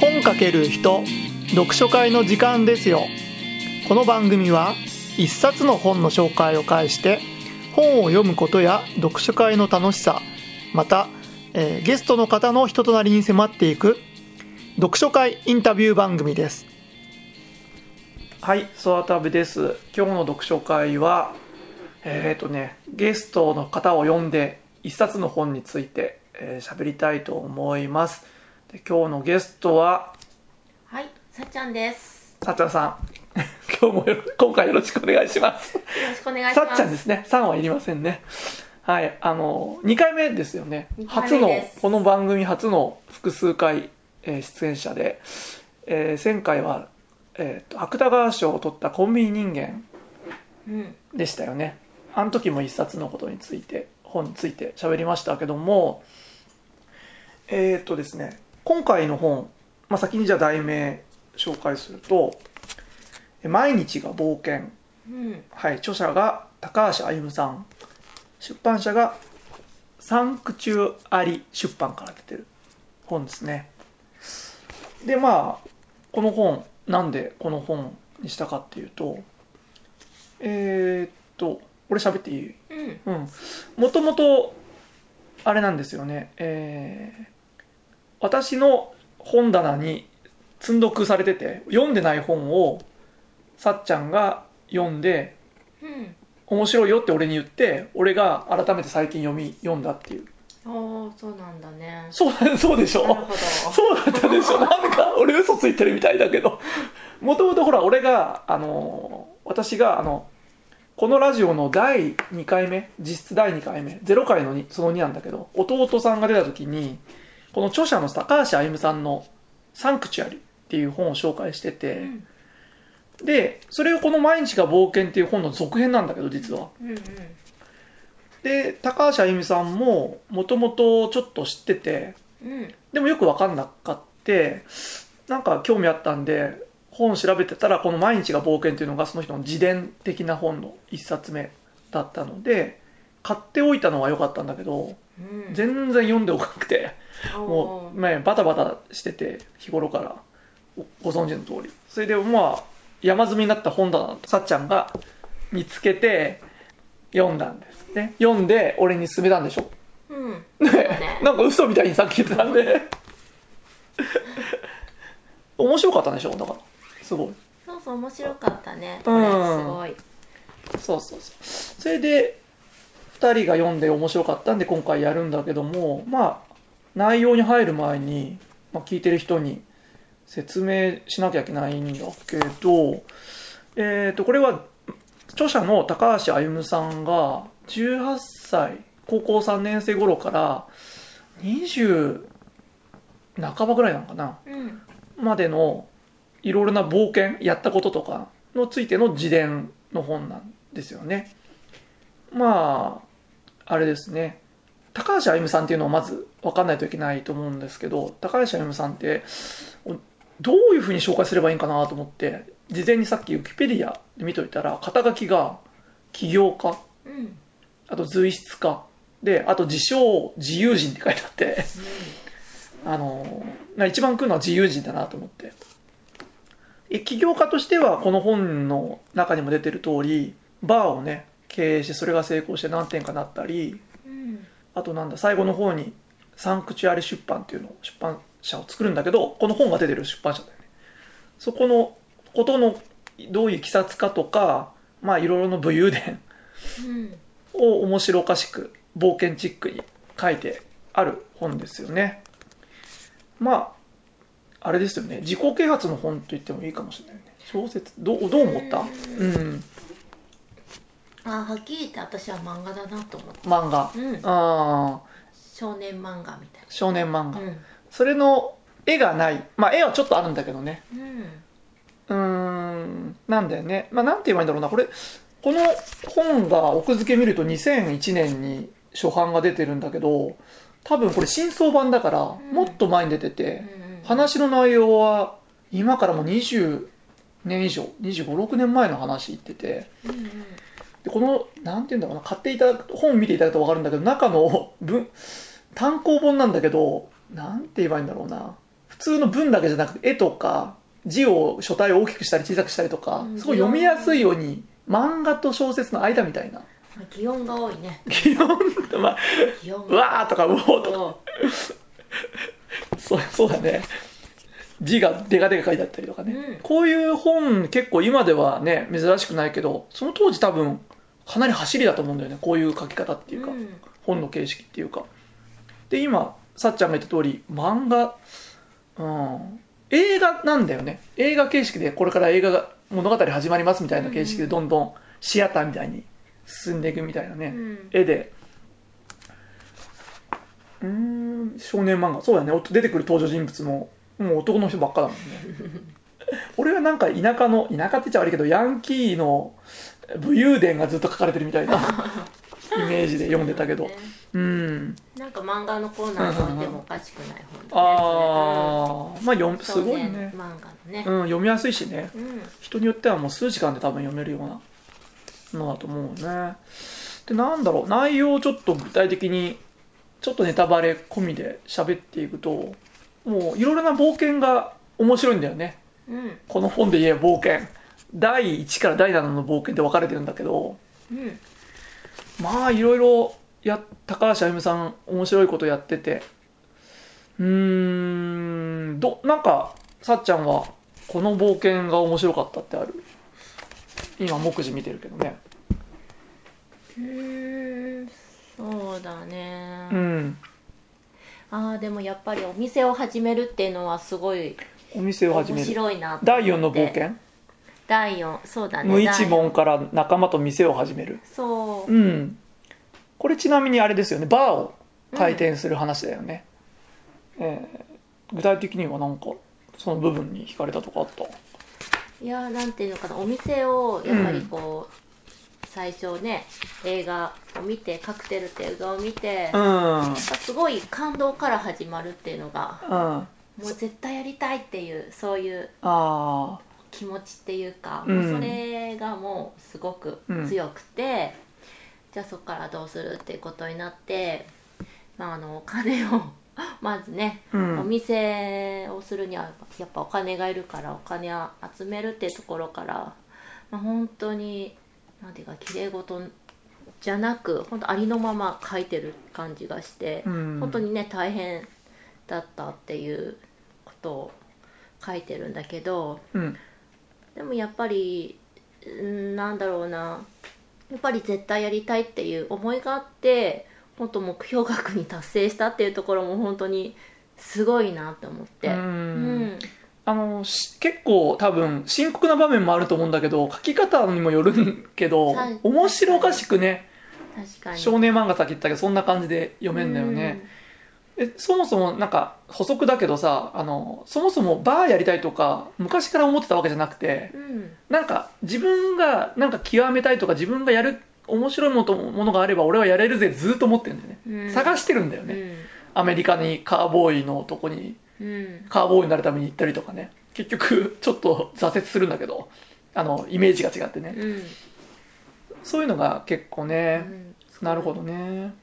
本かける人読書会の時間ですよ。この番組は一冊の本の紹介を介して本を読むことや読書会の楽しさまた、えーゲストの方の人となりに迫っていく読書会インタビュー番組です。はいソタブです。今日の読書会はえっ、とねゲストの方を呼んで一冊の本について喋、えー喋りたいと思います。で今日のゲストははい、さっちゃんです。さっちゃんさん 今日も今回よろしくお願いしますよろしくお願いしさます。っちゃんですね。3はいりませんね。はい。あの、2回目ですよね。初の目です、この番組初の複数回、えー出演者で、えー前回は、えーと、芥川賞を取ったコンビニ人間うん、でしたよね。あの時も一冊のことについて、本について喋りましたけども、えっ、とですね、今回の本、まあ、先にじゃあ題名紹介すると、毎日が冒険。うん、はい、著者が高橋歩さん。出版社がサンクチュアリ出版から出てる本ですね。でまあこの本なんでこの本にしたかっていうとえーっと俺喋っていい？うん、うん。もともとあれなんですよね。えー私の本棚に積んどくされてて読んでない本をさっちゃんが読んでうん。面白いよって俺に言って俺が改めて最近読み読んだっていうおー、そうなんだね。そうそうでしょ。そうだったでしょ なんか俺嘘ついてるみたいだけどもともとほら俺があの私があのこのラジオの第2回目実質第2回目0回の2その2なんだけど弟さんが出た時にこの著者の高橋歩さんの「サンクチュアリ」っていう本を紹介してて、うん、でそれをこの「毎日が冒険」っていう本の続編なんだけど実は。うん、うん、で高橋歩さんももともとちょっと知っててうん、でもよく分かんなかってなんか興味あったんで本調べてたらこの「毎日が冒険」っていうのがその人の自伝的な本の一冊目だったので買っておいたのは良かったんだけどうん。全然読んでおかなくてもおう、ね、バタバタしてて日頃から。ごご存知の通り。それでまあ山積みになった本棚さっちゃんが見つけて読んだんです。ね。読んで俺に勧めたんでしょ。ーうん。ね。ね。なんか嘘みたいにさっき言ってたんで。面白かったんでしょ？だから。すごい。そうそう、面白かったね。うん。すごい。そうそうそう。それで2人が読んで面白かったんで今回やるんだけどもまあ内容に入る前に、まあ、聞いてる人に説明しなきゃいけないんだけどえっ、とこれは著者の高橋歩さんが18歳高校3年生頃から20半ばぐらいなのかなうん、までのいろいろな冒険やったこととかのついての自伝の本なんですよね。まああれですね。高橋歩さんっていうのをまず分かんないといけないと思うんですけど高橋歩さんっておどういうふうに紹介すればいいんかなと思って事前にさっきウィキペディアで見といたら肩書きが起業家うん、あと随筆家であと自称自由人って書いてあってあのまあ一番来るのは自由人だなと思って。え起業家としてはこの本の中にも出てる通りバーをね経営してそれが成功して何点かなったりうん、あとなんだ最後の方にサンクチュアリ出版っていうのを出版社を作るんだけどこの本が出てる出版社だよね。そこのことのどういういきさつかとかまあいろいろな武勇伝うん、を面白おかしく冒険チックに書いてある本ですよね。まああれですよね。自己啓発の本と言ってもいいかもしれないね。小説どうどう思った？うん。あ、はっきり言って、私は漫画だなと思って。漫画。うん、ああ少年漫画みたい少年漫画、な。うん、それの絵がない。まあ絵はちょっとあるんだけどね。うん、なんだよね。まあなんて言えばいいんだろうな。これこの本が奥付け見ると2001年に初版が出てるんだけど多分これ新装版だからん。もっと前に出てうて、ん、話の内容は今からもう20年以上2 5 6年前の話言っててでこのなんて言うんだろうな。買っていただく本見ていただくと分かるんだけど中の文単行本なんだけどなんて言えばいいんだろうな。普通の文だけじゃなくて絵とか字を書体を大きくしたり小さくしたりとかうん。すごい読みやすいように漫画と小説の間みたいな。擬音が多いね。基本 まあ擬音うわーとかうおーと。か そそうそうだね。字がデカデカ書いてあったりとかね、うん。こういう本結構今ではね珍しくないけどその当時多分かなり走りだと思うんだよね。こういう書き方っていうか、うん。本の形式っていうかで今さっちゃんが言った通り漫画うん映画なんだよね。映画形式でこれから映画が物語始まりますみたいな形式でどんどんシアターみたいに進んでいくみたいなね、うん。絵で。うーん少年漫画。そうだね。お出てくる登場人物ももう男の人ばっかだもんね。俺はなんか田舎の田舎って言っちゃ悪いけどヤンキーの武勇伝がずっと書かれてるみたいなイメージで読んでたけど。ね。うん。なんか漫画のコーナーに置いてもおかしくない本だねああまあ読すごいね。漫画のね。うん読みやすいしね。うん。人によってはもう数時間で多分読めるようなのだと思うね。でなんだろう。内容をちょっと具体的にちょっとネタバレ込みで喋っていくともういろいろな冒険が面白いんだよね。うん。この本で言えば冒険。第1から第7の冒険で分かれてるんだけど。うんまあいろいろや高橋歩夢さん面白いことやってて。うーんどなんかさっちゃんはこの冒険が面白かったってある？今目次見てるけどね。うーんそうだね、うん。ああでもやっぱりお店を始めるっていうのはすごいお店を始め面る白いなと思って。第4の冒険？第4そうだね無一文第から仲間と店を始める。四そう。うん。これちなみにあれですよね。バーを開店する話だよね、えー具体的にはなんかその部分に惹かれたとかあった？いやーなんていうのかな。お店をやっぱりこう、最初ね映画を見てカクテルって映画を見て、うん。やっぱすごい感動から始まるっていうのがうん。あもう絶対やりたいっていうそういうあ気持ちっていうか、うん。もうそれがもうすごく強くて、じゃあそこからどうするっていうことになって、まあ、あのお金を まずね、うん。お店をするにはやっぱお金がいるからお金を集めるっていうところから、まあ、本当になんていうか綺麗事じゃなく本当ありのまま書いてる感じがして、うん。本当にね大変だったっていうことを書いてるんだけどうんでもやっぱりうんなんだろうな。やっぱり絶対やりたいっていう思いがあって本当目標額に達成したっていうところも本当にすごいなって思って。うん。うん。あのし結構多分深刻な場面もあると思うんだけど書き方にもよるんけどはい面白おかしくね。確かに。少年漫画さっき言ったけどそんな感じで読めんだよね、えそもそもなんか補足だけどさあのそもそもバーやりたいとか昔から思ってたわけじゃなくてうん、うんなんか自分がなんか極めたいとか自分がやる面白いものとものがあれば俺はやれるぜずっと思ってるんだよね、うん。探してるんだよね、アメリカにカーボーイのとこにうん。うんカーボーイになるために行ったりとかね。結局ちょっと挫折するんだけどあのイメージが違ってね。うん。そういうのが結構ね、うん。なるほどね。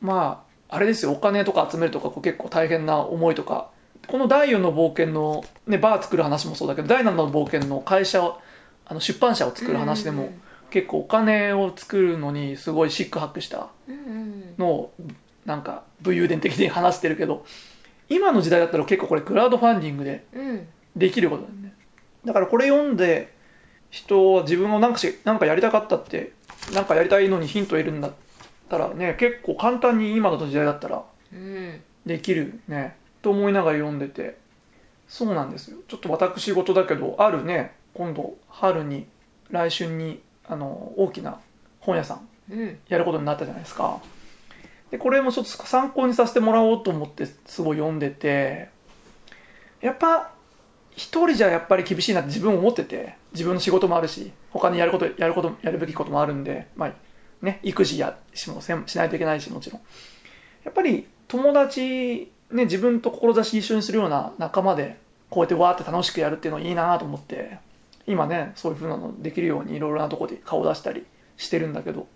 まああれですよお金とか集めるとか結構大変な思いとか。この第4の冒険の、ね、バー作る話もそうだけど第7の冒険の会社をあの出版社を作る話でも、うん結構お金を作るのにすごいシックハックしたのをなんか武勇伝的に話してるけど今の時代だったら結構これクラウドファンディングでうん。できることだよね。だからこれ読んで人は自分がなんかしなんかやりたかったってなんかやりたいのにヒントを得るんだったらね結構簡単に今の時代だったらうん。できるねと思いながら読んでて。そうなんですよ。ちょっと私事だけどあるね今度春に来春にあの大きな本屋さんやることになったじゃないですか。でこれもちょっと参考にさせてもらおうと思ってすごい読んでて。やっぱ一人じゃやっぱり厳しいなって自分思ってて。自分の仕事もあるし他にやることやることやるべきこともあるんでまあね育児やしもせんしないといけないしもちろん。やっぱり友達ね自分と志一緒にするような仲間でこうやってわーって楽しくやるっていうのいいなと思って今ねそういう風なのできるようにいろいろなとこで顔出したりしてるんだけど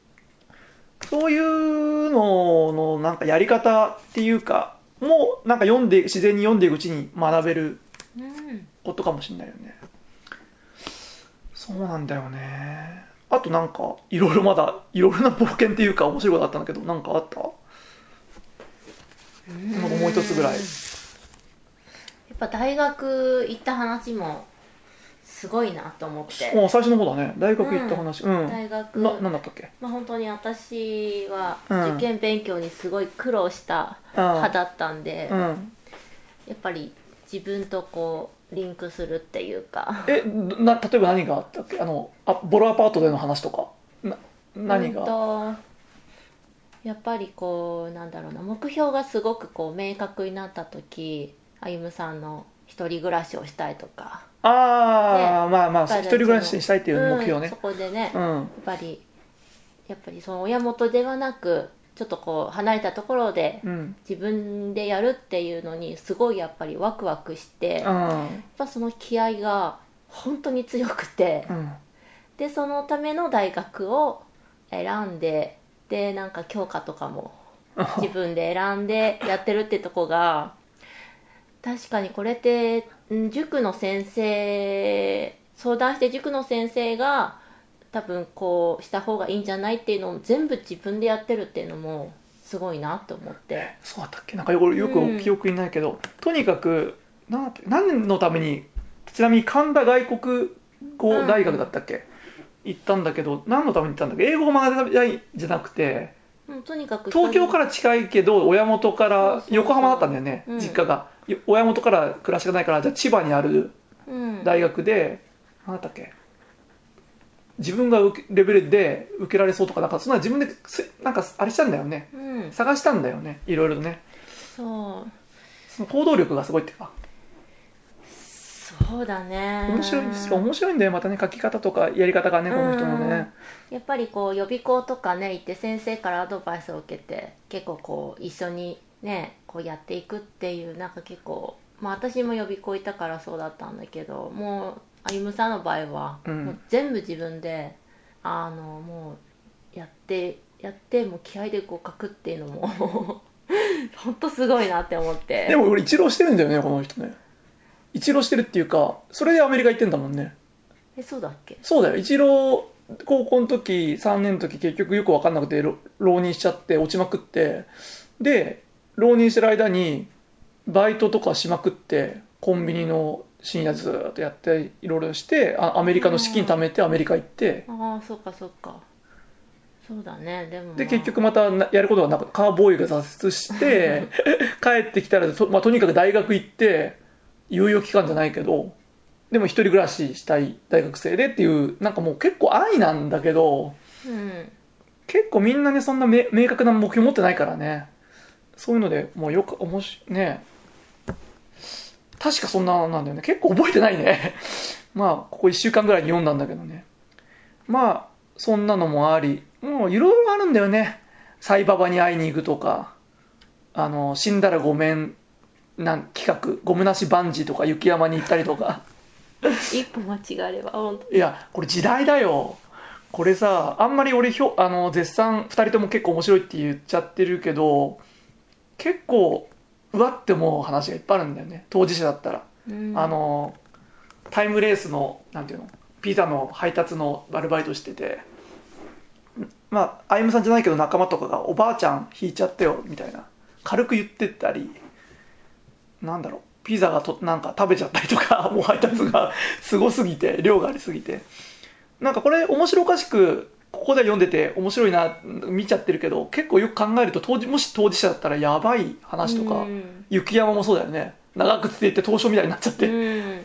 そういうののなんかやり方っていうかもなんか読んで自然に読んでいくうちに学べるうん。ことかもしれないよね。そうなんだよねあとなんかいろいろまだいろいろな冒険っていうか面白いことあったんだけどなんかあった？なんかもう一つぐらい。やっぱ大学行った話もすごいなと思って、もう最初の方だね。大学行った話。うん、大学。ななんだったっけ？まあ、本当に私はうん。受験勉強にすごい苦労したうん。派だったんで、うん。やっぱり自分とこうリンクするっていうか。えな例えば何があった？っけあのあボロアパートでの話とか？な何が、うんとやっぱりこうなんだろうな。目標がすごくこう明確になった時歩夢さんの一人暮らしをしたいとか。ああ、まあまあ一人暮らしにしたいっていう目標ね。うんそこでね、うん、やっぱりやっぱりその親元ではなくちょっとこう離れたところでうん。自分でやるっていうのにすごいやっぱりワクワクして、やっぱその気合が本当に強くて、うん。でそのための大学を選んででなんか教科とかも 自分で選んでやってるってとこが確かにこれってん塾の先生相談して塾の先生が多分こうした方がいいんじゃないっていうのを全部自分でやってるっていうのもすごいなと思って。そうだったっけ？なんかよよく記憶にないけど、とにかくな何のためにちなみに神田外国語大学だったっけ、行ったんだけど何のために行ったんだっけ？英語を学びたいじゃなくてうんとにかく東京から近いけど親元から横浜だったんだよねうん。実家が。よ親元から暮らしがないからじゃあ千葉にあるうん。大学で何だったっけ？自分が受けレベルで受けられそうとかなんかそんな自分ですなんかあれしたんだよね。うん。探したんだよね。いろいろね。そう。その行動力がすごいっていうか。そうだね。面白いですよ。面白いんだよ。またね書き方とかやり方がねこの人のね。やっぱりこう予備校とかね行って先生からアドバイスを受けて結構こう一緒にねこうやっていくっていうなんか結構まあ私も予備校いたからそうだったんだけどもう歩夢さんの場合は、うん。もう全部自分であのもうやってやってもう気合で合格っていうのも 本当すごいなって思って。でも俺一浪してるんだよねこの人ね。一浪してるっていうかそれでアメリカ行ってんだもんね。えそうだっけ？そうだよ。一浪高校の時3年の時結局よく分かんなくてろ浪人しちゃって落ちまくって。で浪人してる間にバイトとかしまくってコンビニの深夜ずーっとやっていろいろしてあアメリカの資金貯めてアメリカ行って。ああそっかそっか。そうだねでも、まあ、で結局またなやることがなくカーボーイが挫折して 帰ってきたらと,、まあ、とにかく大学行って猶予期間じゃないけどでも一人暮らししたい大学生でっていうなんかもう結構愛なんだけどうん。結構みんなねそんなめ明確な目標持ってないからね。そういうのでもうよくおもしね確かそんななんだよね。結構覚えてないね。まあここ1週間ぐらいに読んだんだけどね。まあそんなのもあり。もういろいろあるんだよね。サイババに会いに行くとか。あの死んだらごめん。なん企画。ゴムなしバンジーとか雪山に行ったりとか。一歩間違えれば本当いやこれ時代だよ。これさあんまり俺ひょあの絶賛2人とも結構面白いって言っちゃってるけど結構うわって思う話がいっぱいあるんだよね。当事者だったら、うん。あのタイムレースのなんていうの？ピザの配達のアルバイトしてて。まあ歩夢さんじゃないけど仲間とかが「おばあちゃん引いちゃってよ」みたいな。軽く言ってったり。なんだろう。ピザがとなんか食べちゃったりとか もう配達がすごすぎて量がありすぎて。なんかこれ面白おかしくここで読んでて面白いな見ちゃってるけど結構よく考えると当時もし当事者だったらやばい話とか、うん。雪山もそうだよね。長靴で行って東証みたいになっちゃって、うん。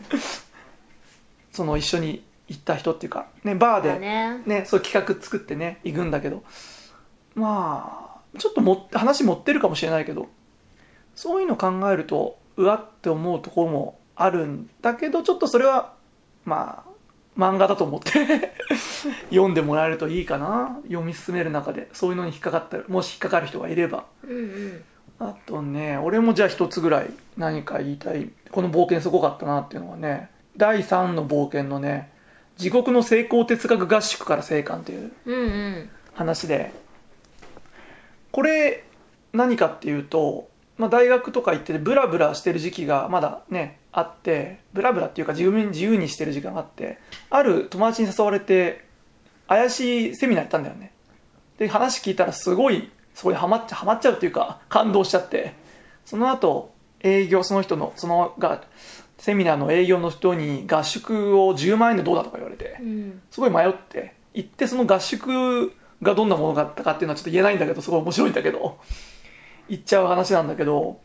その一緒に行った人っていうか、ね、バーでだね。ね、そういう企画作ってね行くんだけど。まあちょっとも話持ってるかもしれないけどそういうの考えるとうわって思うところもあるんだけどちょっとそれはまあ漫画だと思って。読んでもらえるといいかな。読み進める中で。そういうのに引っかかったもし引っかかる人がいれば。うんうん。あとね俺もじゃあ一つぐらい何か言いたいこの冒険すごかったなっていうのはね第3の冒険のね地獄の成功哲学合宿から生還っていううんうん。話で。これ何かっていうとまあ、大学とか行ってブラブラしてる時期がまだねあってブラブラっていうか自由自由にしてる時間があってある友達に誘われて怪しいセミナー行ったんだよね。で話聞いたらすごいそこにハマっちゃっちゃうっていうか感動しちゃってその後営業その人のそのがセミナーの営業の人に合宿を10万円でどうだとか言われてうん。すごい迷って行ってその合宿がどんなものだったかっていうのはちょっと言えないんだけどすごい面白いんだけど行っちゃう話なんだけど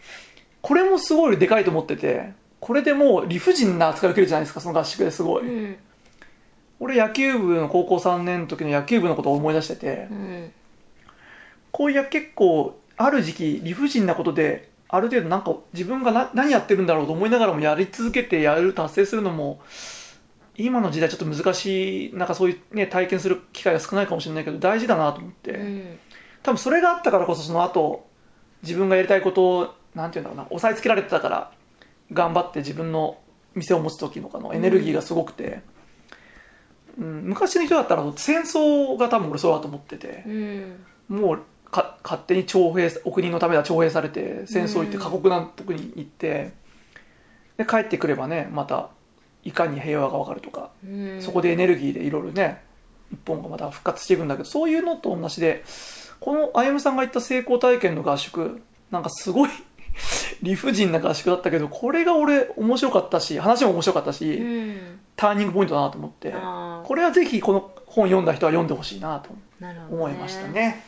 これもすごいでかいと思っててこれでもう理不尽な扱いを受けるじゃないですかその合宿ですごい、うん。俺野球部の高校3年の時の野球部のことを思い出しててうん。こういう結構ある時期理不尽なことである程度なんか自分がな何やってるんだろうと思いながらもやり続けてやる達成するのも今の時代ちょっと難しいなんかそういうね体験する機会が少ないかもしれないけど大事だなと思って、うん。多分それがあったからこそその後自分がやりたいことをなんていうんだろうな押さえつけられてたから頑張って自分の店を持つ時のかのエネルギーがすごくて、うん昔の人だったら戦争が多分俺そうだと思ってて。うん。もうか勝手に徴兵お国のためだ徴兵されて戦争行ってうん。過酷なとこに行ってで帰ってくればねまたいかに平和が分かるとかうん。そこでエネルギーでいろいろね一本がまた復活していくんだけどそういうのと同じでこの歩夢さんが言った成功体験の合宿なんかすごい 理不尽な合宿だったけどこれが俺面白かったし話も面白かったし、うん。ターニングポイントだなと思ってこれはぜひこの本読んだ人は読んでほしいなと思いましたね。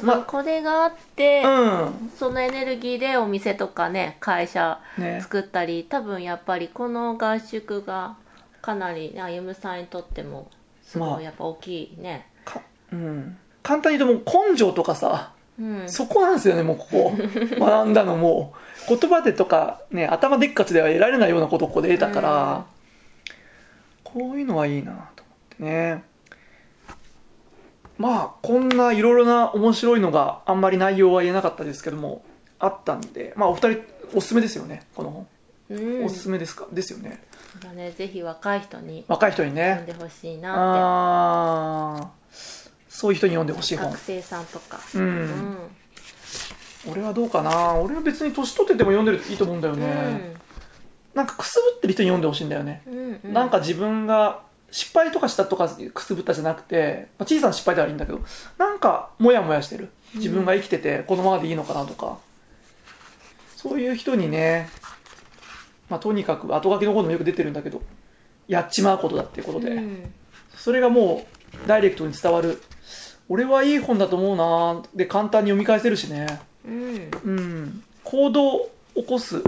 多ま分これがあって、うん。そのエネルギーでお店とかね会社ね。作ったり多分やっぱりこの合宿がかなりね歩夢さんにとってもすまあ。ごいやっぱ大きいね、かうん、簡単に言うともう根性とかさうん。そこなんですよねもうここ。学んだのも。言葉でとか、ね、頭でっかちでは得られないようなことをここで得たから、こういうのはいいなと思ってね。まあこんないろいろな面白いのがあんまり内容は言えなかったですけどもあったんで。まあお二人おすすめですよねこの本、うん。おすすめですか？ですよね。だねぜひ若い人に若い人にね。読んでほしいなっああそういう人に読んでほしてい本。学生さんとか。うん。うん俺はどうかな。俺は別に年取ってても読んでるといいと思うんだよね、なんかくすぶってる人に読んでほしいんだよね、うんうん。なんか自分が失敗とかしたとかくすぶったじゃなくて、まあ小さな失敗ではいいんだけどなんかモヤモヤしてる。自分が生きててこのままでいいのかなとか、そういう人にね、まあ、とにかく後書きの方でもよく出てるんだけどやっちまうことだっていうことで、うん。それがもうダイレクトに伝わる。俺はいい本だと思うな。で簡単に読み返せるしね。うん。うん、行動を起こす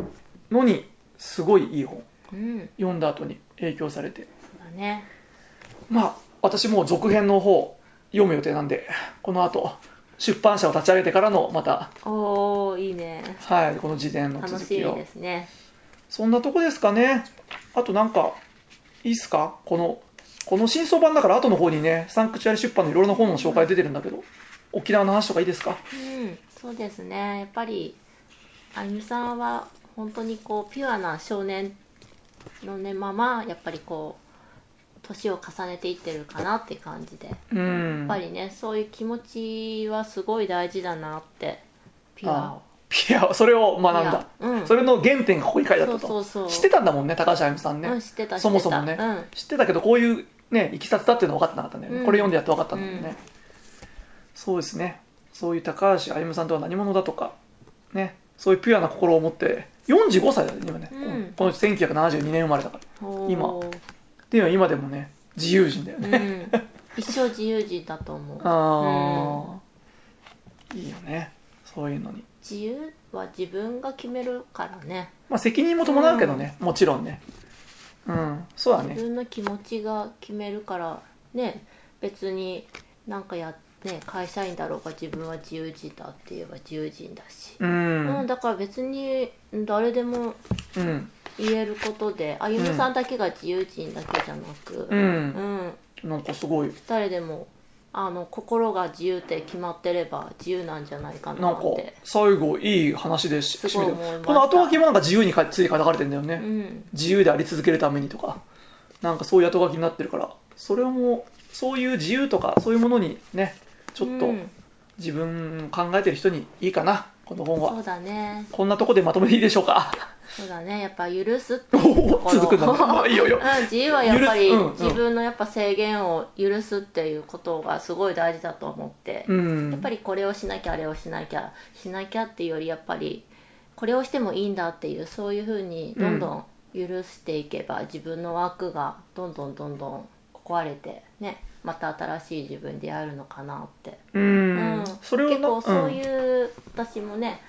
のにすごいいい本。うん。読んだ後に影響されて。だね。まあ私もう続編の方読む予定なんでこの後出版社を立ち上げてからのまた、おーいいね。はい、この自伝の続きを。ですね。そんなとこですかね。あとなんかいいっすか？このこの新装版だから後の方にねサンクチュアリ出版のいろいろな本の紹介出てるんだけど沖縄の話とかいいですか？うんそうですね。やっぱりあゆみさんは本当にこうピュアな少年のねままやっぱりこう年を重ねていってるかなって感じで。やうん。っぱりねそういう気持ちはすごい大事だなってピュアあをピアそれを学んだ、うん。それの原点がここに書いてあったと。そうそうそう。知ってたんだもんね高橋あゆみさんね、うん知ってた知ってた。そもそもね、うん。知ってたけどこういうねいきさつだっていうのは分かってなかったんだよね、うん。これ読んでやって分かったんだよね、うん。そうですね。そういう高橋あゆみさんとは何者だとかね。そういうピュアな心を持って45歳だよね今ね、うん。この人1972年生まれだから今っていうのは今でもね自由人だようね、ん。一生自由人だと思う。ああ、いいよね。そういうのに。自由は自分が決めるからね。まあ責任も伴うけどね、もちろんねうん。そうだね。自分の気持ちが決めるからね別になんかやね会社員だろうが自分は自由人だって言えば自由人だし、ううんんだから別に誰でもうん。言えることであゆみさんだけが自由人だけじゃなく、ううん。んなんかすごい。誰でもあの心が自由って決まってれば自由なんじゃないかなかなんって最後いい話でしすごいいました。この後書きもなんか自由にかついて書かれてんだよね、うん。自由であり続けるためにとか。なんかそういう後書きになってるから。それをもうそういう自由とかそういうものにねちょっとうん。自分考えてる人にいいかなこの本は。そうだね。こんなとこでまとめていいでしょうかそうだね。やっぱ許すっていうところ。続くんだま あいいよいいよ。うん、自由はやっぱり許す。うんうん。自分のやっぱ制限を許すっていうことがすごい大事だと思って、うん。やっぱりこれをしなきゃあれをしなきゃしなきゃっていうよりやっぱりこれをしてもいいんだっていうそういうふうにどんどん許していけば、自分の枠がどんどんどんどん壊れてね。また新しい自分でやるのかなって、うん、うん。それをな結構そううん。いう、私もね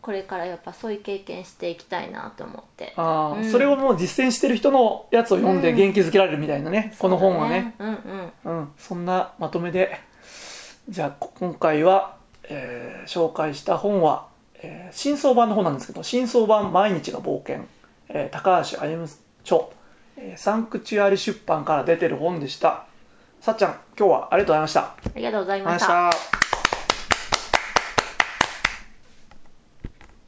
これからやっぱそういう経験していきたいなと思って。あーうん。それをもう実践してる人のやつを読んでうん。元気づけられるみたいなね、この本はね。そうんうんうん、そんなまとめでじゃあこ今回は、えー紹介した本は、えー新装版の本なんですけど新装版毎日が冒険、えー高橋歩著、えーサンクチュアリ出版から出てる本でした。さっちゃん今日はありがとうございました。ありがとうございました